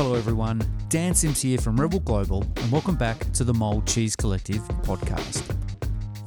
Hello, everyone. Dan Sims here from Revel Global, and welcome back to the Mould Cheese Collective podcast.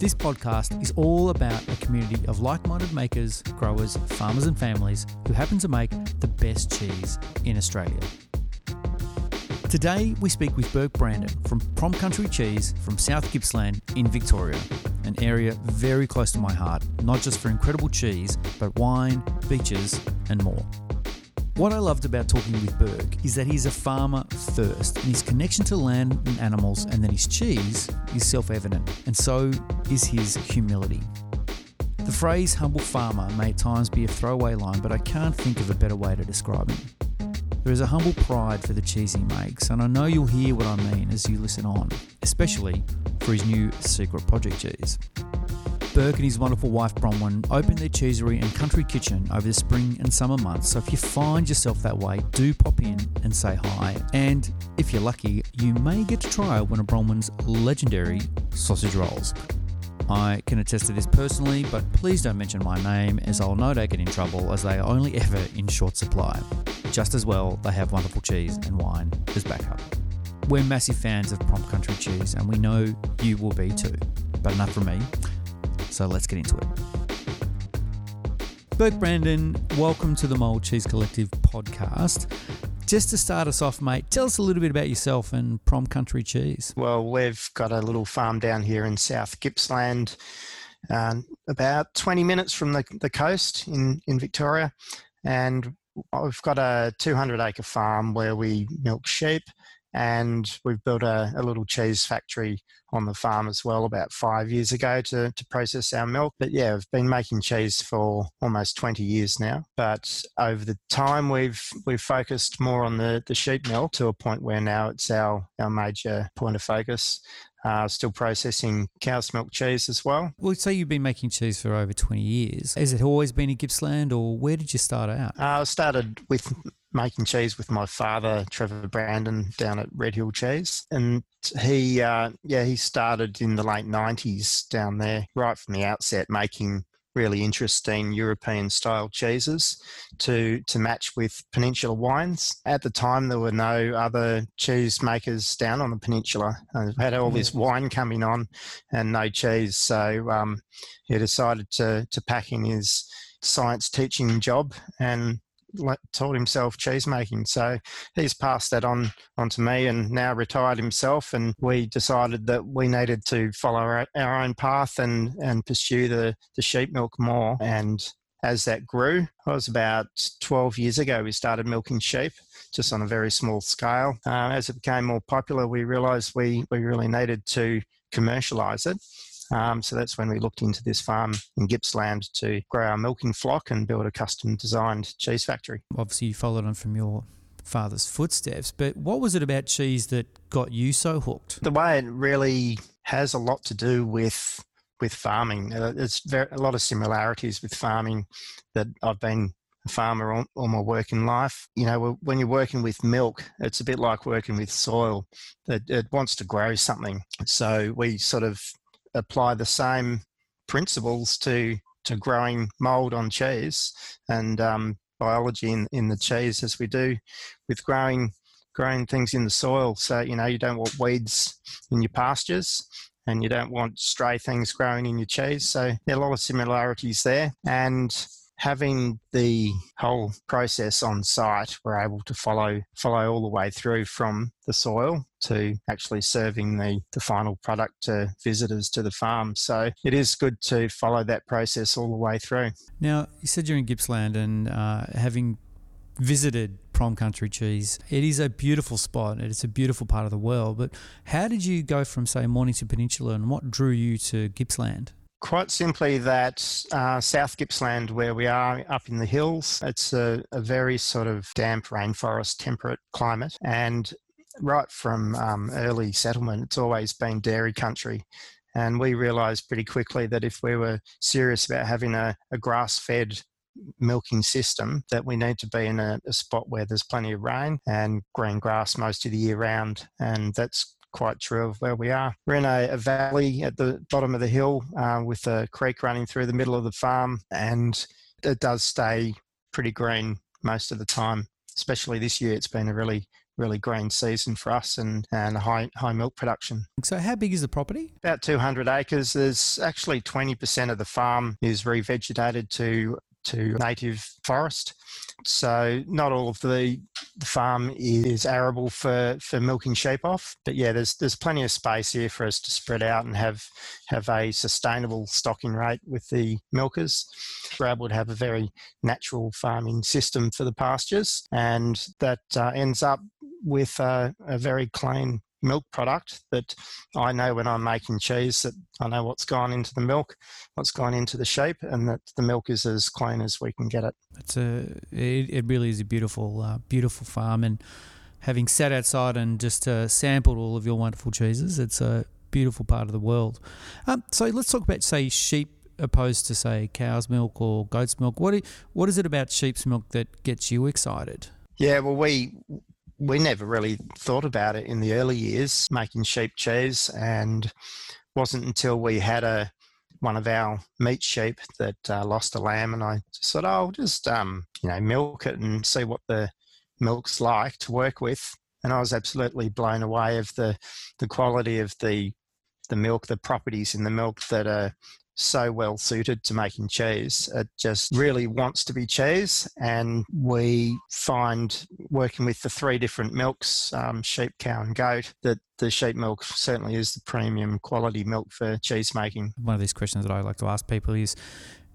This podcast is all about a community of like minded makers, growers, farmers, and families who happen to make the best cheese in Australia. Today, we speak with Burke Brandon from Prom Country Cheese from South Gippsland in Victoria, an area very close to my heart, not just for incredible cheese, but wine, beaches, and more. What I loved about talking with Burke is that he's a farmer first, and his connection to land and animals and then his cheese is self evident, and so is his humility. The phrase humble farmer may at times be a throwaway line, but I can't think of a better way to describe him. There is a humble pride for the cheese he makes, and I know you'll hear what I mean as you listen on, especially for his new secret project cheese. Burke and his wonderful wife Bronwyn opened their cheesery and country kitchen over the spring and summer months, so if you find yourself that way, do pop in and say hi. And if you're lucky, you may get to try one of Bronwyn's legendary sausage rolls. I can attest to this personally, but please don't mention my name as I'll no doubt get in trouble as they are only ever in short supply. Just as well, they have wonderful cheese and wine as backup. We're massive fans of Prom Country Cheese and we know you will be too. But enough from me. So let's get into it. Burke Brandon, welcome to the Mould Cheese Collective podcast. Just to start us off, mate, tell us a little bit about yourself and Prom Country Cheese. Well, we've got a little farm down here in South Gippsland, uh, about 20 minutes from the, the coast in, in Victoria. And we've got a 200 acre farm where we milk sheep and we've built a, a, little cheese factory on the farm as well about five years ago to, to process our milk. But yeah, we've been making cheese for almost 20 years now. But over the time, we've we've focused more on the, the sheep milk to a point where now it's our, our major point of focus. Uh, still processing cow's milk cheese as well. Well, say you've been making cheese for over 20 years. Has it always been in Gippsland or where did you start out? Uh, I started with making cheese with my father, Trevor Brandon, down at Red Hill Cheese. And he, uh, yeah, he started in the late 90s down there, right from the outset, making really interesting European style cheeses to to match with peninsula wines. At the time there were no other cheese makers down on the peninsula. I had all this wine coming on and no cheese. So um, he decided to to pack in his science teaching job and taught himself cheese making. So he's passed that on onto me and now retired himself. And we decided that we needed to follow our, our own path and, and pursue the, the sheep milk more. And as that grew, it was about 12 years ago, we started milking sheep just on a very small scale. Uh, as it became more popular, we realized we, we really needed to commercialize it. Um, so that's when we looked into this farm in Gippsland to grow our milking flock and build a custom designed cheese factory. Obviously, you followed on from your father's footsteps, but what was it about cheese that got you so hooked? The way it really has a lot to do with with farming. Uh, it's very, a lot of similarities with farming that I've been a farmer all, all, my working life. You know, when you're working with milk, it's a bit like working with soil. It, it wants to grow something. So we sort of apply the same principles to to growing mold on cheese and um, biology in, in the cheese as we do with growing growing things in the soil. So you know you don't want weeds in your pastures and you don't want stray things growing in your cheese. So there are a lot of similarities there and having the whole process on site, we're able to follow follow all the way through from the soil to actually serving the, the final product to visitors to the farm. So it is good to follow that process all the way through. Now, you said you're in Gippsland and uh, having visited Prom Country Cheese, it is a beautiful spot. It's a beautiful part of the world. But how did you go from, say, Mornington Peninsula and what drew you to Gippsland? Quite simply, that uh, South Gippsland, where we are up in the hills, it's a, a very sort of damp rainforest, temperate climate. And right from um, early settlement, it's always been dairy country. And we realised pretty quickly that if we were serious about having a, a grass fed milking system, that we need to be in a, a spot where there's plenty of rain and green grass most of the year round. And that's quite true of where we are. We're in a, a valley at the bottom of the hill uh, with a creek running through the middle of the farm, and it does stay pretty green most of the time. Especially this year, it's been a really really green season for us and, and high high milk production. So, how big is the property? About 200 acres. There's actually 20% of the farm is revegetated to to native forest. So not all of the, the farm is arable for, for milking sheep off. But yeah, there's there's plenty of space here for us to spread out and have have a sustainable stocking rate with the milkers. We're able to have a very natural farming system for the pastures, and that uh, ends up with a, a very clean milk product that I know when I'm making cheese that I know what's gone into the milk, what's gone into the sheep, and that the milk is as clean as we can get it. It's a it, it really is a beautiful uh, beautiful farm, and having sat outside and just uh, sampled all of your wonderful cheeses, it's a beautiful part of the world. Um, so let's talk about say sheep opposed to say cow's milk or goat's milk. What what is it about sheep's milk that gets you excited? Yeah, well, we we never really thought about it in the early years, making sheep cheese, and wasn't until we had a one of our meat sheep that uh, lost a lamb, and I just thought, oh, I'll just um, you know milk it and see what the milk's like to work with. And I was absolutely blown away of the the quality of the the milk, the properties in the milk that are so well suited to making cheese. It just really wants to be cheese. And we find working with the three different milks um, sheep, cow, and goat that the sheep milk certainly is the premium quality milk for cheese making. One of these questions that I like to ask people is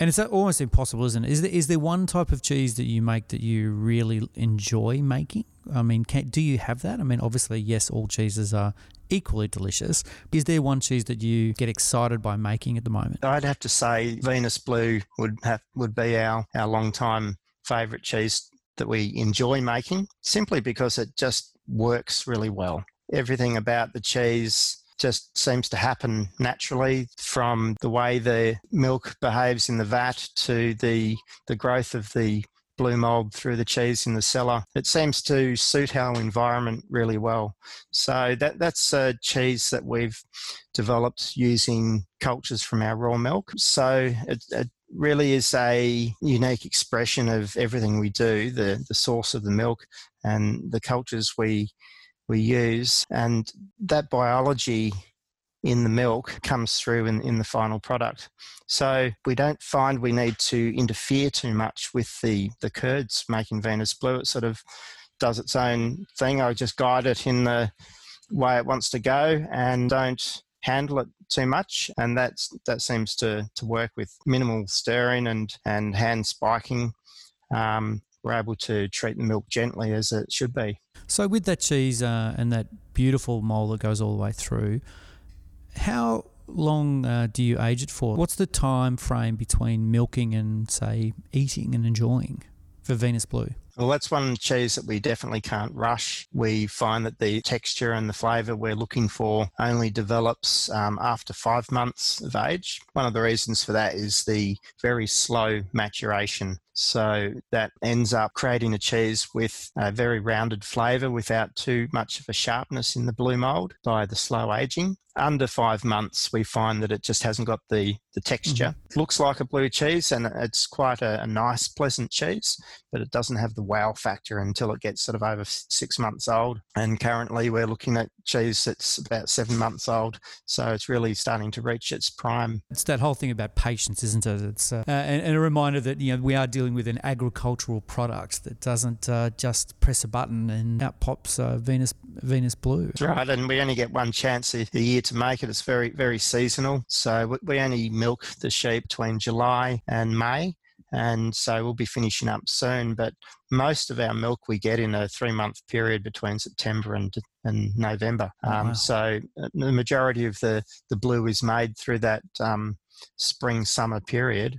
and it's almost impossible, isn't it? Is there, is there one type of cheese that you make that you really enjoy making? I mean, can, do you have that? I mean, obviously, yes, all cheeses are equally delicious. Is there one cheese that you get excited by making at the moment? I'd have to say Venus Blue would have would be our our long time favourite cheese that we enjoy making, simply because it just works really well. Everything about the cheese just seems to happen naturally from the way the milk behaves in the vat to the the growth of the blue mold through the cheese in the cellar. It seems to suit our environment really well. So that that's a cheese that we've developed using cultures from our raw milk. So it, it really is a unique expression of everything we do, the, the source of the milk and the cultures we we use. And that biology in the milk comes through in, in the final product. So we don't find we need to interfere too much with the, the curds making Venus Blue. It sort of does its own thing. I just guide it in the way it wants to go and don't handle it too much. And that's that seems to, to work with minimal stirring and, and hand spiking. Um, we're able to treat the milk gently as it should be. So, with that cheese uh, and that beautiful mold that goes all the way through, how long uh, do you age it for? What's the time frame between milking and, say, eating and enjoying for Venus Blue? Well, that's one cheese that we definitely can't rush. We find that the texture and the flavour we're looking for only develops um, after five months of age. One of the reasons for that is the very slow maturation. So that ends up creating a cheese with a very rounded flavour without too much of a sharpness in the blue mould by the slow aging. Under five months, we find that it just hasn't got the, the texture. Mm-hmm. Looks like a blue cheese and it's quite a, a nice, pleasant cheese, but it doesn't have the wow factor until it gets sort of over six months old. And currently, we're looking at cheese that's about seven months old. So it's really starting to reach its prime. It's that whole thing about patience, isn't it? It's uh, and, and, a reminder that you know we are dealing with an agricultural product that doesn't uh, just press a button and out pops uh, Venus Venus Blue. That's right, and we only get one chance a, a year to make it. It's very very seasonal. So we only milk the sheep between July and May and so we'll be finishing up soon. But most of our milk we get in a three month period between September and and November. Oh, um, wow. So uh, the majority of the the blue is made through that um, spring summer period,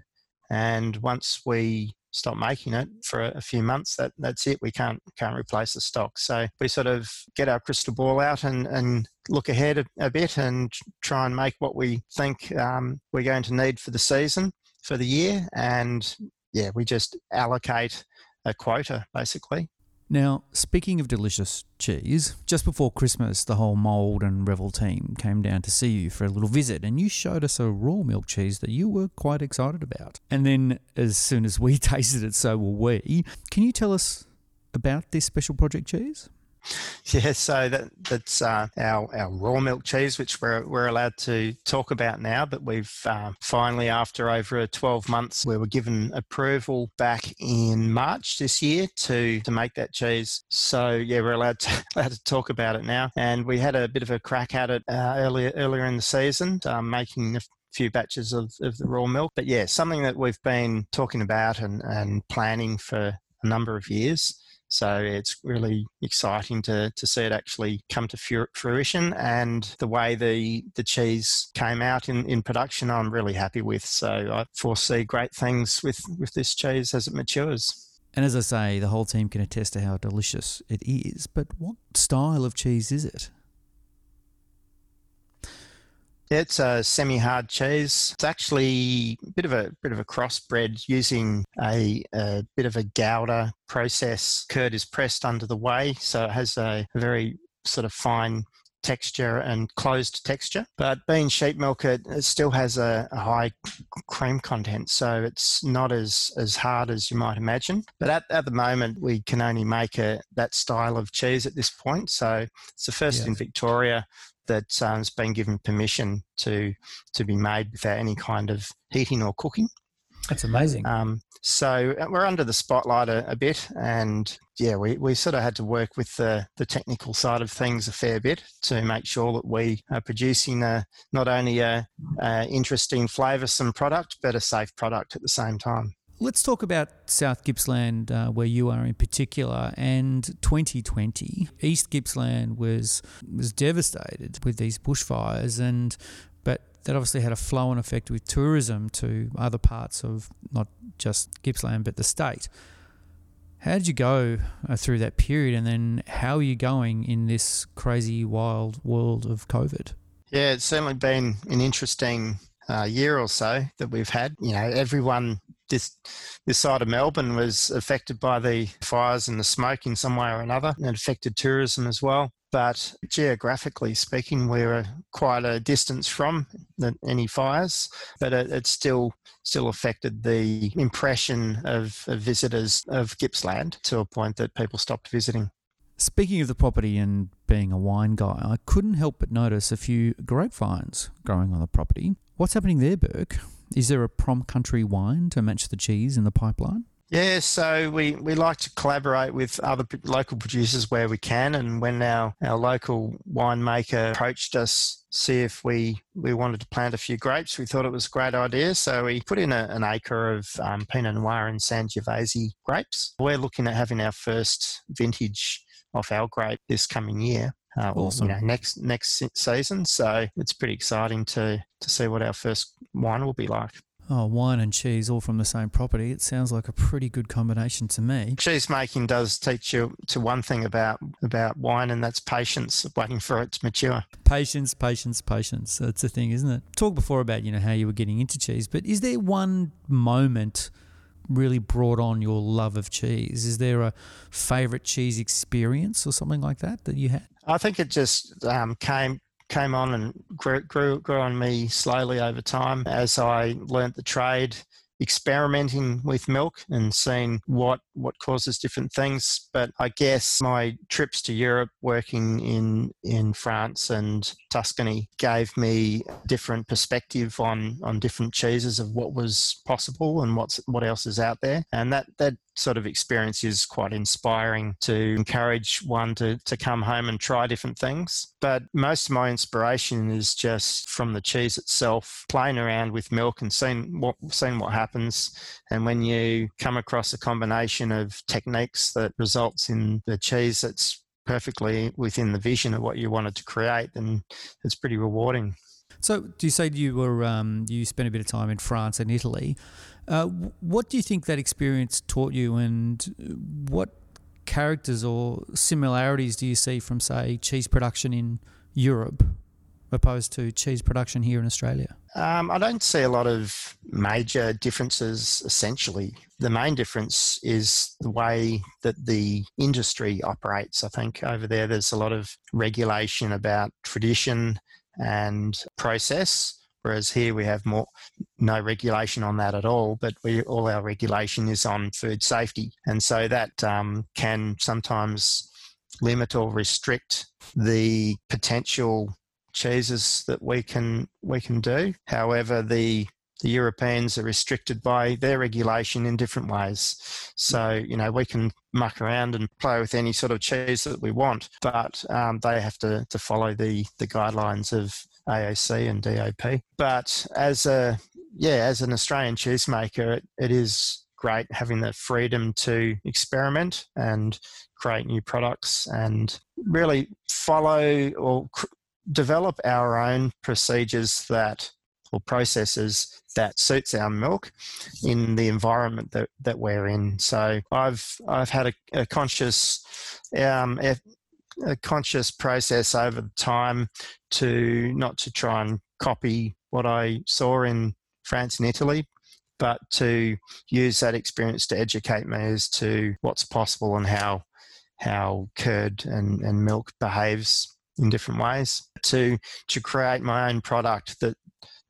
and once we stop making it for a, few months that that's it we can't can't replace the stock so we sort of get our crystal ball out and and look ahead a, a bit and try and make what we think um, we're going to need for the season for the year. And yeah, we just allocate a quota basically. Now, speaking of delicious cheese, just before Christmas, the whole Mould and Revel team came down to see you for a little visit, and you showed us a raw milk cheese that you were quite excited about. And then, as soon as we tasted it, so were we. Can you tell us about this special project cheese? Yeah, so that that's uh, our our raw milk cheese, which we're we're allowed to talk about now. But we've uh, finally, after over 12 months, we were given approval back in March this year to to make that cheese. So yeah, we're allowed to allowed to talk about it now. And we had a bit of a crack at it uh, earlier earlier in the season, um, making a few batches of, of the raw milk. But yeah, something that we've been talking about and, and planning for a number of years. So it's really exciting to, to see it actually come to fruition. And the way the, the cheese came out in, in production, I'm really happy with. So I foresee great things with, with this cheese as it matures. And as I say, the whole team can attest to how delicious it is. But what style of cheese is it? It's a semi-hard cheese. It's actually a bit of a bit of a crossbred using a, a bit of a Gouda process. Curd is pressed under the whey, so it has a, very sort of fine texture and closed texture. But being sheep milk, it, it still has a, a, high cream content, so it's not as, as hard as you might imagine. But at, at the moment, we can only make a, that style of cheese at this point. So it's the first in Victoria that um, has been given permission to to be made without any kind of heating or cooking. That's amazing. Um, so uh, we're under the spotlight a, a, bit, and yeah, we, we sort of had to work with the, the technical side of things a fair bit to make sure that we are producing a, not only a, a interesting, flavoursome product, but a safe product at the same time. Let's talk about South Gippsland, uh, where you are in particular, and 2020. East Gippsland was was devastated with these bushfires, and but that obviously had a flow-on effect with tourism to other parts of not just Gippsland but the state. How did you go uh, through that period, and then how are you going in this crazy, wild world of COVID? Yeah, it's certainly been an interesting uh, year or so that we've had. You know, everyone this this side of Melbourne was affected by the fires and the smoke in some way or another, and it affected tourism as well. But geographically speaking, we're quite a distance from the, any fires, but it, it, still still affected the impression of, of visitors of Gippsland to a point that people stopped visiting. Speaking of the property and being a wine guy, I couldn't help but notice a few grapevines growing on the property. What's happening there, Burke? Is there a prom country wine to match the cheese in the pipeline? Yeah, so we, we like to collaborate with other local producers where we can. And when our, our local winemaker approached us, see if we, we wanted to plant a few grapes, we thought it was a great idea. So we put in a, an acre of um, Pinot Noir and Sangiovese grapes. We're looking at having our first vintage off our grape this coming year uh, awesome. you know, next next season. So it's pretty exciting to to see what our first wine will be like. Oh, wine and cheese all from the same property. It sounds like a pretty good combination to me. Cheese making does teach you to one thing about about wine, and that's patience, waiting for it to mature. Patience, patience, patience. That's the thing, isn't it? Talk before about you know how you were getting into cheese, but is there one moment really brought on your love of cheese? Is there a favorite cheese experience or something like that that you had? I think it just um, came came on and grew, grew, grew on me slowly over time as I learnt the trade experimenting with milk and seeing what what causes different things. But I guess my trips to Europe, working in in France and Tuscany, gave me a different perspective on on different cheeses of what was possible and what's what else is out there. And that that sort of experience is quite inspiring to encourage one to, to come home and try different things. But most of my inspiration is just from the cheese itself, playing around with milk and seeing what seeing what happens. And when you come across a combination of techniques that results in the cheese that's perfectly within the vision of what you wanted to create, then it's pretty rewarding. So, do you say you were um, you spent a bit of time in France and Italy? Uh, what do you think that experience taught you, and what characters or similarities do you see from, say, cheese production in Europe opposed to cheese production here in Australia? Um, I don't see a lot of major differences essentially. The main difference is the way that the industry operates. I think over there there's a lot of regulation about tradition and process. Whereas here we have more no regulation on that at all, but we all our regulation is on food safety, and so that um, can sometimes limit or restrict the potential cheeses that we can we can do. However, the the Europeans are restricted by their regulation in different ways. So, you know, we can muck around and play with any sort of cheese that we want, but um, they have to, to follow the, the guidelines of AOC and DOP. But as a, yeah, as an Australian cheesemaker, it, it is great having the freedom to experiment and create new products and really follow or develop our own procedures that or processes that suits our milk in the environment that, that we're in. So I've I've had a, a conscious um, a conscious process over time to not to try and copy what I saw in France and Italy, but to use that experience to educate me as to what's possible and how how curd and, and milk behaves in different ways to to create my own product that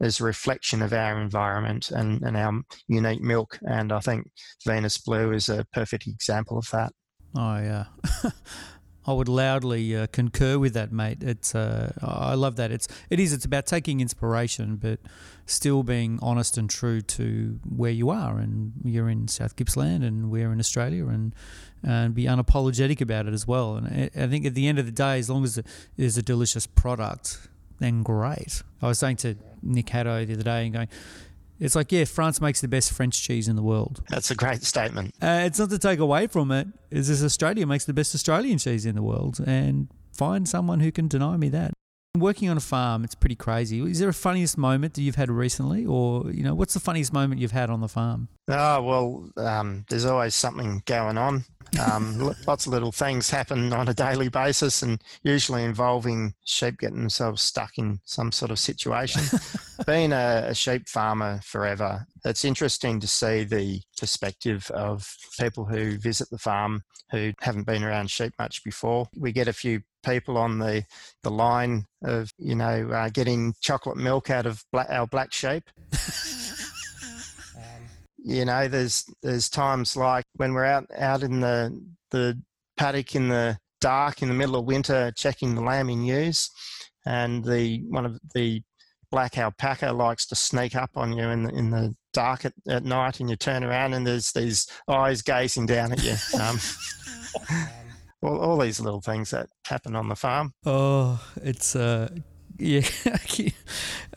is a reflection of our environment and, and our unique milk and I think Venus Blue is a perfect example of that. Oh yeah. I would loudly uh, concur with that, mate. It's uh, I love that. It's it is. It's about taking inspiration, but still being honest and true to where you are. And you're in South Gippsland, and we're in Australia, and and be unapologetic about it as well. And I, think at the end of the day, as long as it is a delicious product, then great. I was saying to Nick Haddow the other day, and going it's like, yeah, France makes the best French cheese in the world. That's a great statement. Uh, it's not to take away from. It's just Australia makes the best Australian cheese in the world, and find someone who can deny me that. Working on a farm, it's pretty crazy. Is there a funniest moment that you've had recently, or you know, what's the funniest moment you've had on the farm? Oh well, um, there's always something going on. Um, lots of little things happen on a daily basis, and usually involving sheep getting themselves stuck in some sort of situation. Being a, a sheep farmer forever, it's interesting to see the perspective of people who visit the farm who haven't been around sheep much before. We get a few people on the, the line of, you know, uh, getting chocolate milk out of black, our black sheep. you know, there's there's times like when we're out out in the the paddock in the dark in the middle of winter checking the lambing ewes, and the one of the black alpaca likes to sneak up on you in the, in the dark at, at night, and you turn around and there's these eyes gazing down at you. Um, all, all these little things that happen on the farm. Oh, it's uh, yeah,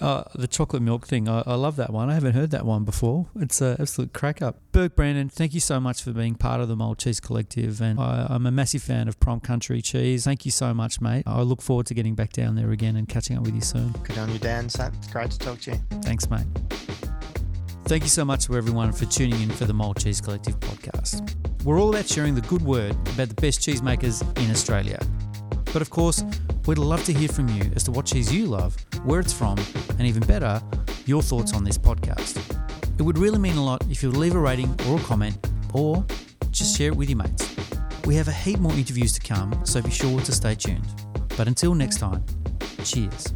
uh, the chocolate milk thing. I, I, love that one. I haven't heard that one before. It's an absolute crack up. Burke Brandon, thank you so much for being part of the Mould Cheese Collective, and I, I'm a massive fan of Prom Country Cheese. Thank you so much, mate. I look forward to getting back down there again and catching up with you soon. Good on you, Dan. It's great to talk to you. Thanks, mate. Thank you so much to everyone for tuning in for the Mould Cheese Collective podcast. We're all about sharing the good word about the best cheesemakers in Australia. But of course, we'd love to hear from you as to what cheese you love, where it's from, and even better, your thoughts on this podcast. It would really mean a lot if you leave a rating or a comment, or just share it with your mates. We have a heap more interviews to come, so be sure to stay tuned. But until next time, cheers.